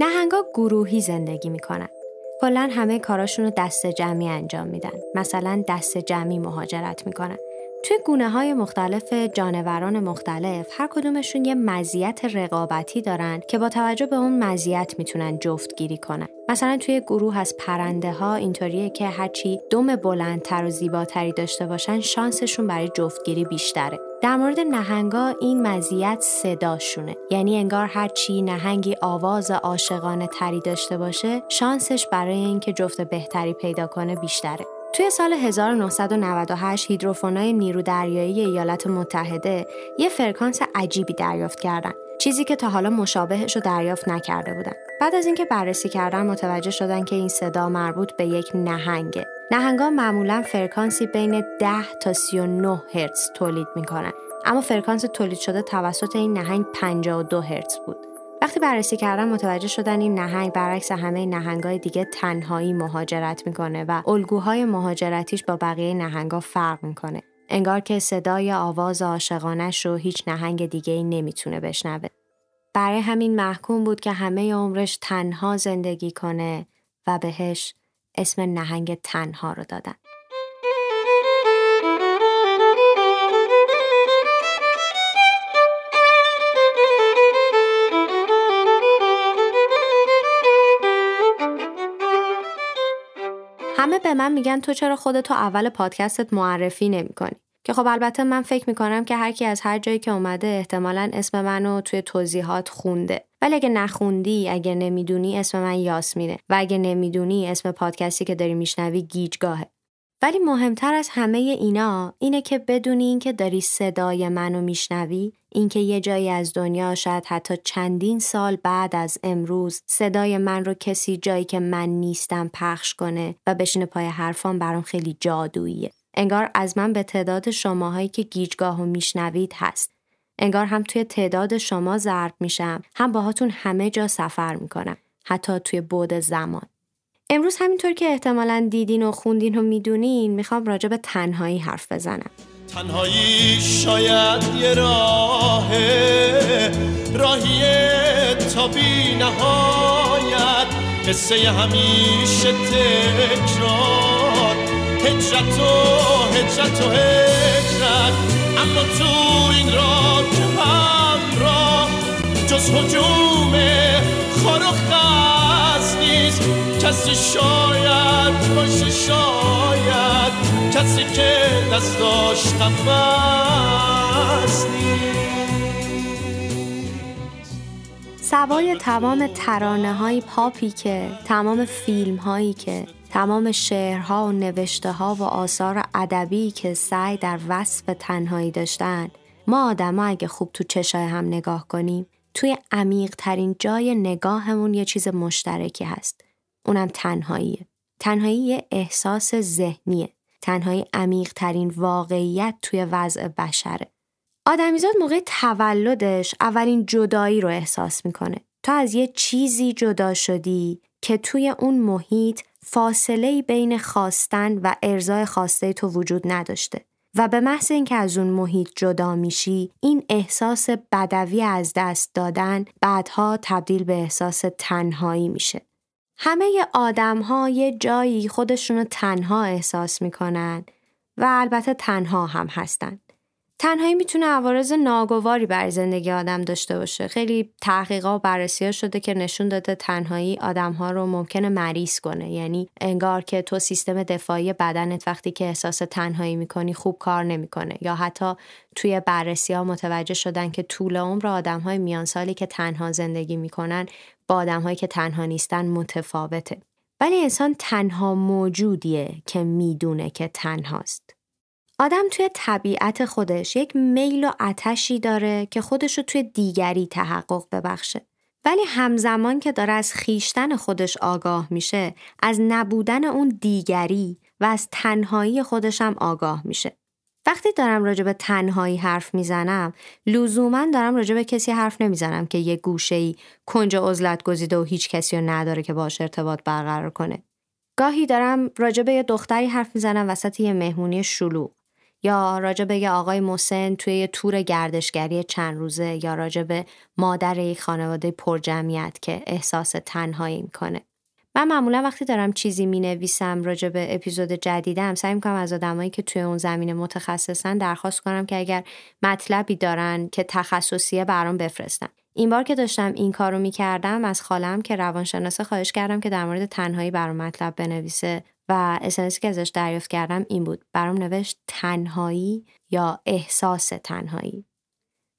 نهنگا گروهی زندگی می‌کنن. کلا همه کاراشون رو دست جمعی انجام میدن. مثلا دست جمعی مهاجرت می‌کنن. توی گونه های مختلف جانوران مختلف هر کدومشون یه مزیت رقابتی دارن که با توجه به اون مزیت می‌تونن جفتگیری کنن مثلا توی گروه از پرنده ها اینطوریه که هرچی دم بلندتر و زیباتری داشته باشن شانسشون برای جفتگیری بیشتره. در مورد نهنگا این مزیت صداشونه. یعنی انگار هرچی نهنگی آواز عاشقانه تری داشته باشه شانسش برای اینکه جفت بهتری پیدا کنه بیشتره. توی سال 1998 هیدروفونای نیرو دریایی ایالات متحده یه فرکانس عجیبی دریافت کردن. چیزی که تا حالا مشابهش رو دریافت نکرده بودن. بعد از اینکه بررسی کردن متوجه شدن که این صدا مربوط به یک نهنگه نهنگا معمولا فرکانسی بین 10 تا 39 هرتز تولید می‌کنن اما فرکانس تولید شده توسط این نهنگ 52 هرتز بود وقتی بررسی کردن متوجه شدن این نهنگ برعکس همه نهنگای دیگه تنهایی مهاجرت می‌کنه و الگوهای مهاجرتیش با بقیه نهنگا فرق می‌کنه. انگار که صدای آواز عاشقانش رو هیچ نهنگ دیگه ای نمی‌تونه بشنوه. برای همین محکوم بود که همه عمرش تنها زندگی کنه و بهش اسم نهنگ تنها رو دادن. همه به من میگن تو چرا خودتو اول پادکستت معرفی نمی‌کنی که خب البته من فکر می‌کنم که هر کی از هر جایی که اومده احتمالا اسم منو توی توضیحات خونده. ولی اگه نخوندی اگه نمی‌دونی اسم من یاسمینه. و اگه نمی‌دونی اسم پادکستی که داری میشنوی گیجگاهه. ولی مهمتر از همه اینا اینه که بدونی اینکه داری صدای منو میشنوی اینکه یه جایی از دنیا شاید حتی چندین سال بعد از امروز صدای من رو کسی جایی که من نیستم پخش کنه و بشینه پای حرفان برام خیلی جادوییه. انگار از من به تعداد شماهایی که گیجگاه و میشنوید هست. انگار هم توی تعداد شما ضرب میشم. هم باهاتون همه جا سفر می‌کنم. حتی توی بود زمان. امروز همینطور که احتمالا دیدین و خوندین و می‌دونین می‌خوام راجع به تنهایی حرف بزنم. تنهایی شاید یه راه راهی تا بی نهایت قصه همیشه تکرار. هجرت و هجرت. و هجرت اما تو این راه که همراه جز حجوم خار و نیست. کسی شاید باشه شاید کسی که دستاش قفص سوای تمام ترانه های پاپی که تمام فیلم هایی که تمام شعرها و نوشته ها و آثار ادبی که سعی در وصف تنهایی داشتن ما آدما اگه خوب تو چشای هم نگاه کنیم توی عمیق ترین جای نگاهمون یه چیز مشترکی هست. اونم تنهاییه. تنهایی یه احساس ذهنیه. تنهایی عمیق ترین واقعیت توی وضع بشره. آدمیزاد موقع تولدش اولین جدایی رو احساس می‌کنه. تو از یه چیزی جدا شدی که توی اون محیط فاصله بین خواستن و ارزای خواسته تو وجود نداشته و به محض اینکه از اون محیط جدا میشی این احساس بدوی از دست دادن بعدها تبدیل به احساس تنهایی میشه همه آدم ها یه جایی خودشونو تنها احساس می‌کنن و البته تنها هم هستن. تنهایی می‌تونه عوارض ناگواری بر زندگی آدم داشته باشه. خیلی تحقیقات و بررسی شده که نشون داده تنهایی آدم ها رو ممکنه مریض کنه. یعنی انگار که تو سیستم دفاعی بدنت وقتی که احساس تنهایی می‌کنی خوب کار نمی‌کنه یا حتی توی بررسی ها متوجه شدن که طول عمر آدم های میان سالی که تنها زندگی می‌کنن با آدم هایی که تنها نیستن متفاوته. ولی انسان تنها موجودیه که می‌دونه که تنهاست. آدم توی طبیعت خودش یک میل و اتشی داره که خودش رو توی دیگری تحقق ببخشه. ولی همزمان که داره از خیشتن خودش آگاه میشه از نبودن اون دیگری و از تنهایی خودش هم آگاه میشه. وقتی دارم راجع به تنهایی حرف می‌زنم لزوما دارم راجع به کسی حرف نمی‌زنم که یه گوشه ای کنج گزیده و هیچ کسی رو نداره که باش ارتباط برقرار کنه گاهی دارم راجع به یه دختری حرف می‌زنم وسط یه مهمونی شلوغ یا راجع یه آقای مسن توی یه تور گردشگری چند روزه یا راجع به مادر یک خانواده پرجمعیت که احساس تنهایی می‌کنه. من معمولا وقتی دارم چیزی می نویسم راجع به اپیزود جدیدم سعی می‌کنم از آدمایی که توی اون زمینه متخصصن درخواست کنم که اگر مطلبی دارن که تخصصیه برام بفرستن. این بار که داشتم این کارو می‌کردم از خالم که روانشناسه خواهش کردم که در مورد تنهایی برام مطلب بنویسه. و اسنسی که ازش دریافت کردم این بود. برام نوشت تنهایی یا احساس تنهایی.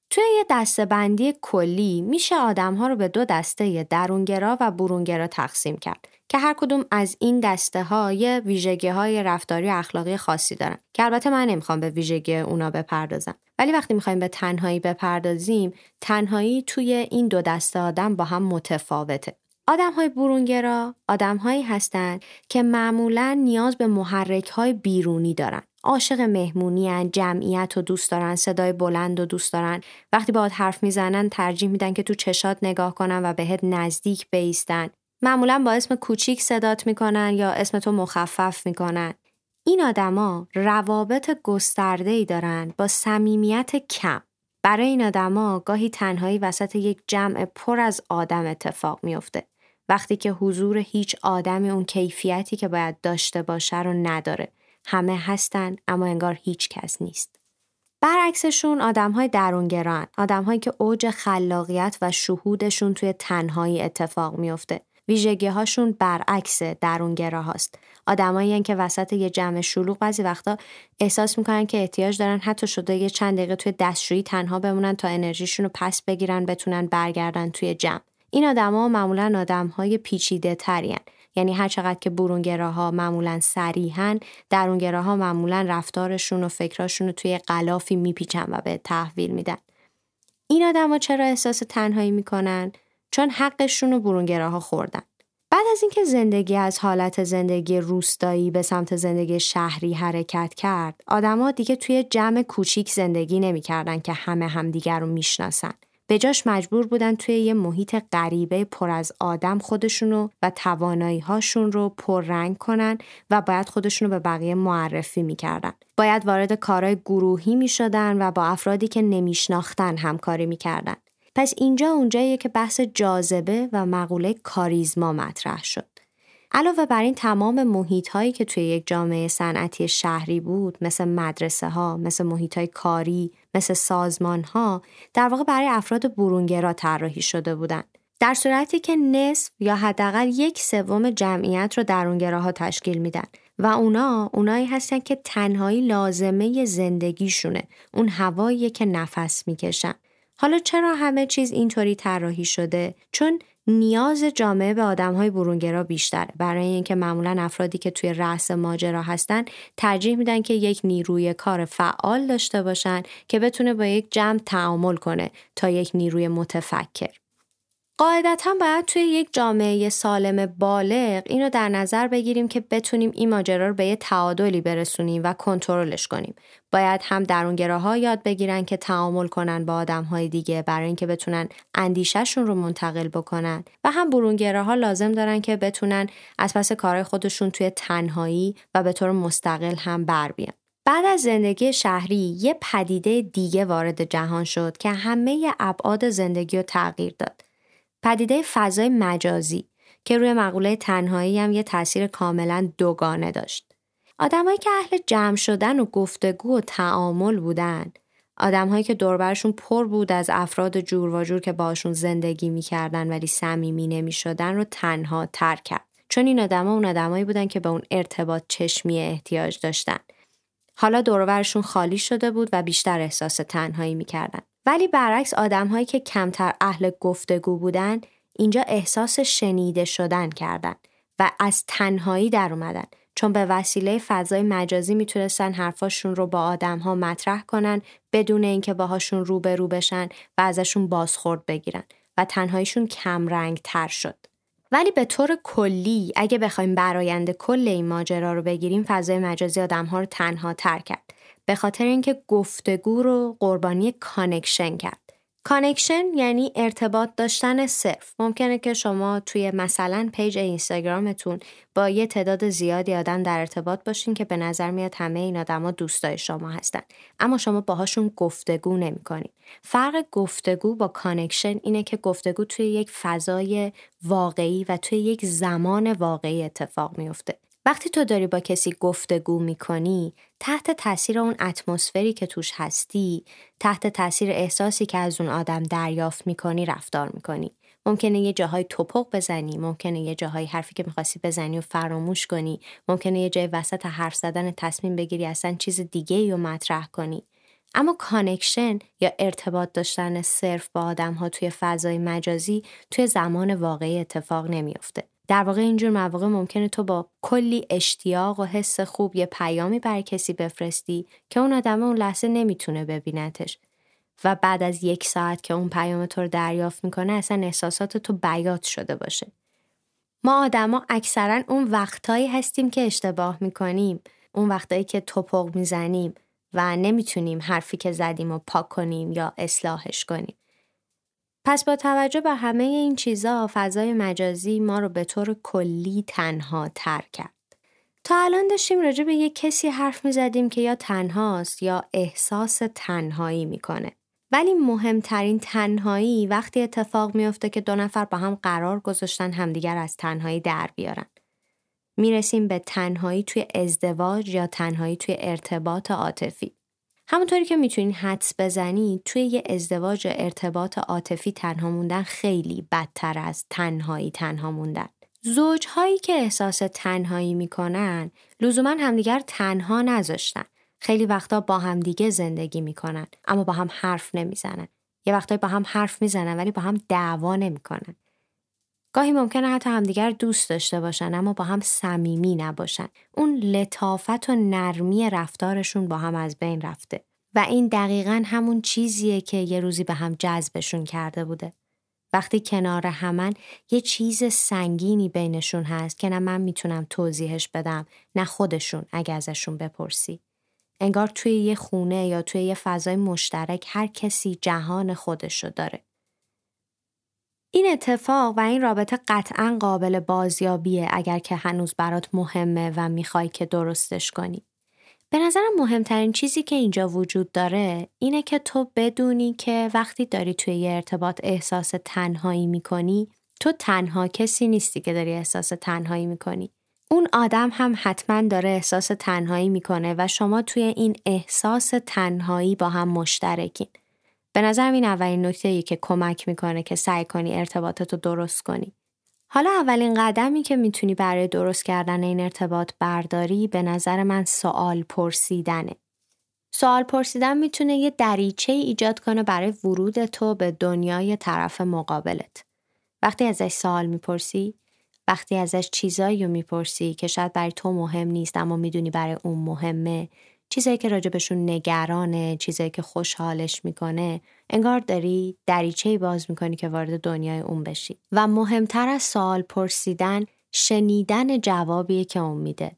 توی یه دستبندی کلی میشه آدم ها رو به دو دسته درونگرا و برونگرا تقسیم کرد که هر کدوم از این دسته ها یه ویژگی های رفتاری اخلاقی خاصی دارن که البته من نمی‌خوام به ویژگی اونا بپردازم. ولی وقتی می‌خوایم به تنهایی بپردازیم تنهایی توی این دو دسته آدم با هم متفاوته. آدم های برونگرا آدم هایی هستند که معمولا نیاز به محرک های بیرونی دارن. عاشق مهمونی جمعیت و دوست دارن صدای بلند و دوست دارن. وقتی باهات حرف می‌زنن ترجیح میدن که تو چشات نگاه کنن و بهت نزدیک بیستن. معمولا با اسم کوچیک صدات می‌کنن یا اسم تو مخفف می‌کنن. این آدما روابط گسترده ای دارن با صمیمیت کم. برای این آدما گاهی تنهایی وسط یک جمع پر از آدم اتفاق میافته. وقتی که حضور هیچ آدمی اون کیفیتی که باید داشته باشه رو نداره همه هستن اما انگار هیچ کس نیست. برعکسشون آدم های درونگران آدم هایی که اوج خلاقیت و شهودشون توی تنهایی اتفاق میافته. ویژگی هاشون برعکس درونگرا هاست. آدمایی که وسط یه جمع شلوغ بعضی وقتا احساس می‌کنن که احتیاج دارن حتی شده یه چند دقیقه توی دستشویی تنها بمونن تا انرژیشون رو پس بگیرن بتونن برگردن توی جمع. این آدما معمولا آدم های پیچیده ترین. یعنی هر چقدر که برونگراها معمولا سریحن درونگراها معمولا رفتارشون و فکراشون رو توی قلافی میپیچن و به تحویل میدن. این آدما چرا احساس تنهایی می‌کنن؟ چون حقشون رو برونگراها خوردن. بعد از اینکه زندگی از حالت زندگی روستایی به سمت زندگی شهری حرکت کرد آدما دیگه توی جمع کوچیک زندگی نمی‌کردن که همه همدیگر رو می‌شناسن. به جاش مجبور بودن توی یه محیط غریبه پر از آدم خودشونو و توانایی هاشون رو پررنگ کنن و باید خودشونو به بقیه معرفی می‌کردن. باید وارد کارهای گروهی می‌شدن و با افرادی که نمیشناختن همکاری می‌کردن. پس اینجا اونجاییه که بحث جاذبه و مقوله کاریزما مطرح شد. علاوه بر این تمام محیط هایی که توی یک جامعه صنعتی شهری بود مثل مدرسه ها، مثل محیط های کاری، مثل سازمان ها در واقع برای افراد برونگرا طراحی شده بودند. در صورتی که نصف یا حداقل یک سوم جمعیت رو درونگراها تشکیل میدن و اونا اونایی هستن که تنهایی لازمه زندگیشونه اون هوایی که نفس می‌کشن حالا چرا همه چیز اینطوری طراحی شده چون نیاز جامعه به آدم های برونگرا بیشتره. برای اینکه معمولا افرادی که توی رأس ماجرا هستن ترجیح میدن که یک نیروی کار فعال داشته باشن که بتونه با یک جمع تعامل کنه تا یک نیروی متفکر. قاعدتا باید توی یک جامعه سالم بالغ اینو در نظر بگیریم که بتونیم این ماجرا رو به یه تعادلی برسونیم و کنترلش کنیم. باید هم درونگراها یاد بگیرن که تعامل کنن با های دیگه برای اینکه بتونن اندیشهشون رو منتقل بکنن و هم برونگراها لازم دارن که بتونن از پس کارهای خودشون توی تنهایی و به طور مستقل هم بر بیان. بعد از زندگی شهری یه پدیده دیگه وارد جهان شد که همه ابعاد زندگی رو تغییر داد. پدیده فضای مجازی که روی مقوله تنهایی هم یه تاثیر کاملا دوگانه داشت. آدمایی که اهل جمع شدن و گفتگو و تعامل بودن آدمهایی که دوربرشون پر بود از افراد جور و جور که باشون زندگی می‌کردن ولی صمیمی نمی‌شدن رو تنها تر کرد. چون این آدما اون آدمایی بودن که به اون ارتباط چشمی احتیاج داشتن. حالا دوربرشون خالی شده بود و بیشتر احساس تنهایی می‌کردن. ولی برعکس آدمهایی که کمتر اهل گفتگو بودن اینجا احساس شنیده شدن کردن و از تنهایی در اومدن چون به وسیله فضای مجازی می‌تونستن حرفاشون رو با آدمها مطرح کنن بدون اینکه باهاشون روبرو بشن و ازشون بازخورد بگیرن و تنهاییشون کم رنگ تر شد. ولی به طور کلی اگه بخوایم برایند کل این ماجرا رو بگیریم فضای مجازی آدمها رو تنها تر کرد به خاطر اینکه گفتگو رو قربانی connection کرد. connection یعنی ارتباط داشتن صرف. ممکنه که شما توی مثلا page اینستاگرامتون با یه تعداد زیادی آدم در ارتباط باشین که به نظر میاد همه این آدما دوستای شما هستن. اما شما باهاشون گفتگو نمی‌کنین فرق گفتگو با connection اینه که گفتگو توی یک فضای واقعی و توی یک زمان واقعی اتفاق میفته وقتی تو داری با کسی گفتگو می‌کنی تحت تاثیر اون اتمسفری که توش هستی تحت تاثیر احساسی که از اون آدم دریافت می‌کنی رفتار می‌کنی. ممکنه یه جاهای تپق بزنی ممکنه یه جاهای حرفی که می‌خواستی بزنی و فراموش کنی ممکنه یه جای وسط حرف زدن تصمیم بگیری اصلا چیز دیگه ای رو مطرح کنی. اما connection یا ارتباط داشتن صرف با آدم ها توی فضای مجازی توی زمان واقعی اتفاق نمیافته. در واقع اینجور مواقع ممکنه تو با کلی اشتیاق و حس خوب یه پیامی برا کسی بفرستی که اون آدم اون لحظه نمی‌تونه ببینتش. و بعد از یک ساعت که اون پیام تو رو دریافت می‌کنه اصلا احساسات تو بیات شده باشه. ما آدما اکثرا اون وقتهایی هستیم که اشتباه می‌کنیم اون وقتهایی که توپق می‌زنیم و نمی‌تونیم حرفی که زدیم و پاک کنیم یا اصلاحش کنیم. پس با توجه به همه این چیزا فضای مجازی ما رو به طور کلی تنها تر کرد. تا الان داشتیم راجع به یک کسی حرف می زدیم که یا تنهاست یا احساس تنهایی می‌کنه. ولی مهمترین تنهایی وقتی اتفاق میافته که دو نفر با هم قرار گذاشتن همدیگر از تنهایی در بیارن. می‌رسیم به تنهایی توی ازدواج یا تنهایی توی ارتباط عاطفی. همونطوری که می‌تونین حدس بزنی توی یه ازدواج ارتباط عاطفی تنها موندن خیلی بدتر از تنهایی تنها موندن. زوجهایی که احساس تنهایی می‌کنن لزوما همدیگر تنها نذاشتن. خیلی وقتا با همدیگه زندگی می‌کنن اما با هم حرف نمی‌زنن. یه وقتایی با هم حرف می‌زنن ولی با هم دعوا نمی‌کنن. گاهی ممکنه حتی همدیگر دوست داشته باشن اما با هم صمیمی نباشن. اون لطافت و نرمی رفتارشون با هم از بین رفته. و این دقیقا همون چیزیه که یه روزی به هم جذبشون کرده بوده. وقتی کنار همن یه چیز سنگینی بینشون هست که نه من می‌تونم توضیحش بدم نه خودشون اگه ازشون بپرسی. انگار توی یه خونه یا توی یه فضای مشترک هر کسی جهان خودشو داره. این اتفاق و این رابطه قطعا قابل بازیابیه اگر که هنوز برات مهمه و می‌خوای که درستش کنی. به نظرم مهمترین چیزی که اینجا وجود داره اینه که تو بدونی که وقتی داری توی یه ارتباط احساس تنهایی می‌کنی تو تنها کسی نیستی که داری احساس تنهایی می‌کنی. اون آدم هم حتما داره احساس تنهایی می‌کنه و شما توی این احساس تنهایی با هم مشترکین. به نظر این اولین نکته ای که کمک می‌کنه که سعی کنی ارتباطتو درست کنی. حالا اولین قدمی که می‌تونی برای درست کردن این ارتباط برداری به نظر من سوال پرسیدنه. سوال پرسیدن می‌تونه یه دریچه ایجاد کنه برای ورود تو به دنیای طرف مقابلت. وقتی ازش سوال می‌پرسی، وقتی ازش چیزایی رو می‌پرسی که شاید برای تو مهم نیست اما می‌دونی برای اون مهمه چیزایی که راجبشون نگرانه چیزایی که خوشحالش می‌کنه انگار داری دریچه باز می‌کنی که وارد دنیای اون بشی. و مهمتر از سوال پرسیدن شنیدن جوابیه که اون میده.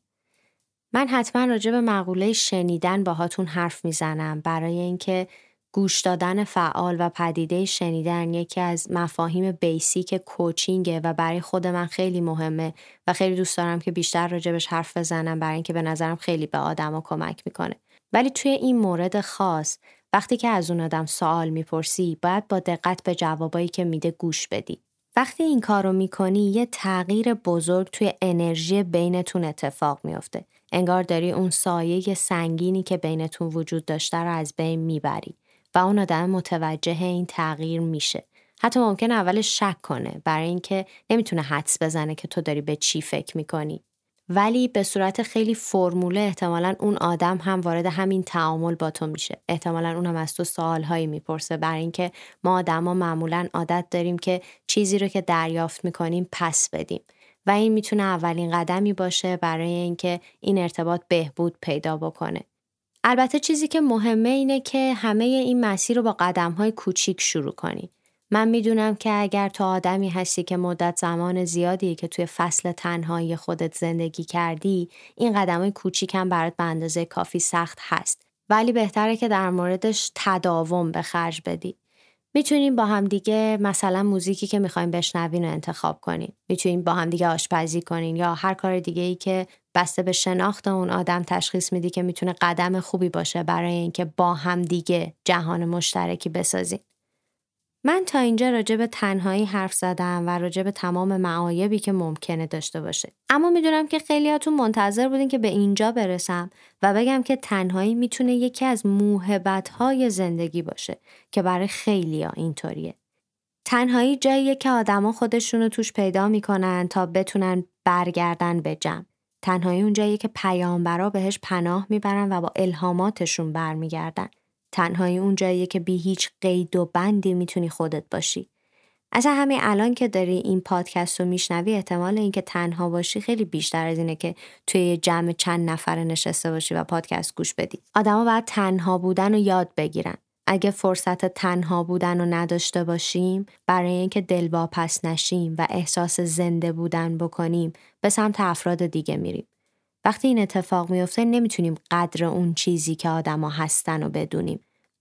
من حتما راجع به مقوله شنیدن باهاتون حرف می‌زنم برای اینکه گوش دادن فعال و پدیده شنیدن یکی از مفاهیم بیسیک کوچینگه و برای خود من خیلی مهمه و خیلی دوست دارم که بیشتر راجبش حرف بزنم برای اینکه به نظرم خیلی به آدما کمک می‌کنه. ولی توی این مورد خاص وقتی که از اون آدم سوال می‌پرسی باید با دقت به جوابایی که میده گوش بدی. وقتی این کارو می‌کنی یه تغییر بزرگ توی انرژی بینتون اتفاق میافته. انگار داری اون سایه سنگینی که بینتون وجود داشته رو از بین می‌بری. و اون آدم متوجه این تغییر میشه. حتی ممکن اول شک کنه برای اینکه نمی‌تونه حدس بزنه که تو داری به چی فکر می‌کنی. ولی به صورت خیلی فرموله احتمالا اون آدم هم وارد همین تعامل با تو میشه. احتمالا اون هم از تو سوالهایی می‌پرسه برای اینکه ما آدما معمولا عادت داریم که چیزی رو که دریافت می‌کنیم پس بدیم. و این می‌تونه اولین قدمی باشه برای اینکه این ارتباط بهبود پیدا بکنه. البته چیزی که مهمه اینه که همه این مسیر رو با قدم های کوچیک شروع کنی. من می‌دونم که اگر تو آدمی هستی که مدت زمان زیادی که توی فصل تنهایی خودت زندگی کردی این قدم های کوچیک هم برات به اندازه کافی سخت هست ولی بهتره که در موردش تداوم به خرج بدی می‌تونیم با همدیگه مثلا موزیکی که می‌خوایم بشنوین رو انتخاب کنیم. می‌تونیم با همدیگه آشپزی کنین یا هر کار دیگه ای که بسته به شناخت اون آدم تشخیص میدی که می‌تونه قدم خوبی باشه برای اینکه با همدیگه جهان مشترکی بسازیم. من تا اینجا راجع به تنهایی حرف زدم و راجع به تمام معایبی که ممکنه داشته باشه. اما می‌دونم که خیلیاتون منتظر بودین که به اینجا برسم و بگم که تنهایی می‌تونه یکی از موهبت زندگی باشه که برای خیلیا اینطوریه. تنهایی جاییه که آدما خودشونو توش پیدا می‌کنن تا بتونن برگردن به جمع. تنهایی اونجاییه که پیامبرا بهش پناه می‌برن و با الهاماتشون برمیگردن. تنهایی اون جاییه که بی هیچ قید و بندی می‌تونی خودت باشی. اصلا همین الان که داری این پادکست رو میشنوی احتمال اینکه تنها باشی خیلی بیشتر از اینه که توی جمع چند نفره نشسته باشی و پادکست گوش بدی. آدما باید تنها بودن رو یاد بگیرن. اگه فرصت تنها بودن رو نداشته باشیم برای اینکه دل واپس نشیم و احساس زنده بودن بکنیم به سمت افراد دیگه میریم. وقتی این اتفاق میفته نمی‌تونیم قدر اون چیزی که آدما هستن و بدونیم.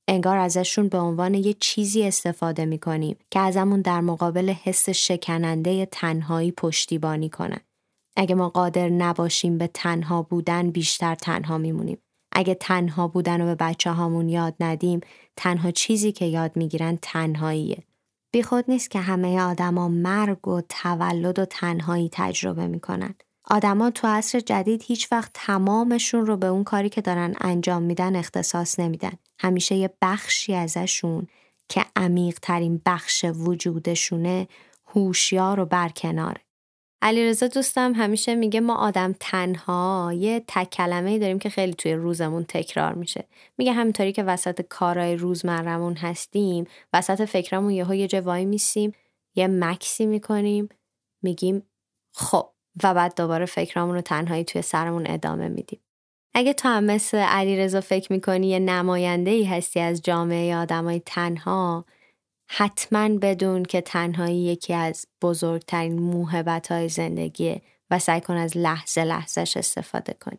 انگار ازشون به عنوان یه چیزی استفاده می‌کنیم که ازمون در مقابل حس شکننده تنهایی پشتیبانی کنن. اگه ما قادر نباشیم به تنها بودن بیشتر تنها میمونیم. اگه تنها بودن رو به بچه هامون یاد ندیم تنها چیزی که یاد می‌گیرن تنهاییه. بیخود نیست که همه آدما مرگ و تولد و تنهایی تجربه می‌کنن. آدما تو عصر جدید هیچ وقت تمامشون رو به اون کاری که دارن انجام میدن اختصاص نمیدن. همیشه یه بخشی ازشون که عمیق ترین بخش وجودشونه هوشیار و برکناره. علیرضا دوستم همیشه میگه ما آدم تنها یه تک کلمه داریم که خیلی توی روزمون تکرار میشه میگه همینطوری که وسط کارهای روزمرمون هستیم وسط فکرمون یهو یه جوایی میسیم یه مکسی می‌کنیم میگیم خب و بعد دوباره فکرامون رو تنهایی توی سرمون ادامه میدیم. اگه تو هم مثل علیرضا فکر می‌کنی یه نماینده ای هستی از جامعه آدمای تنها حتما بدون که تنهایی یکی از بزرگترین موهبت های زندگیه و سعی کن از لحظه لحظهش استفاده کنی.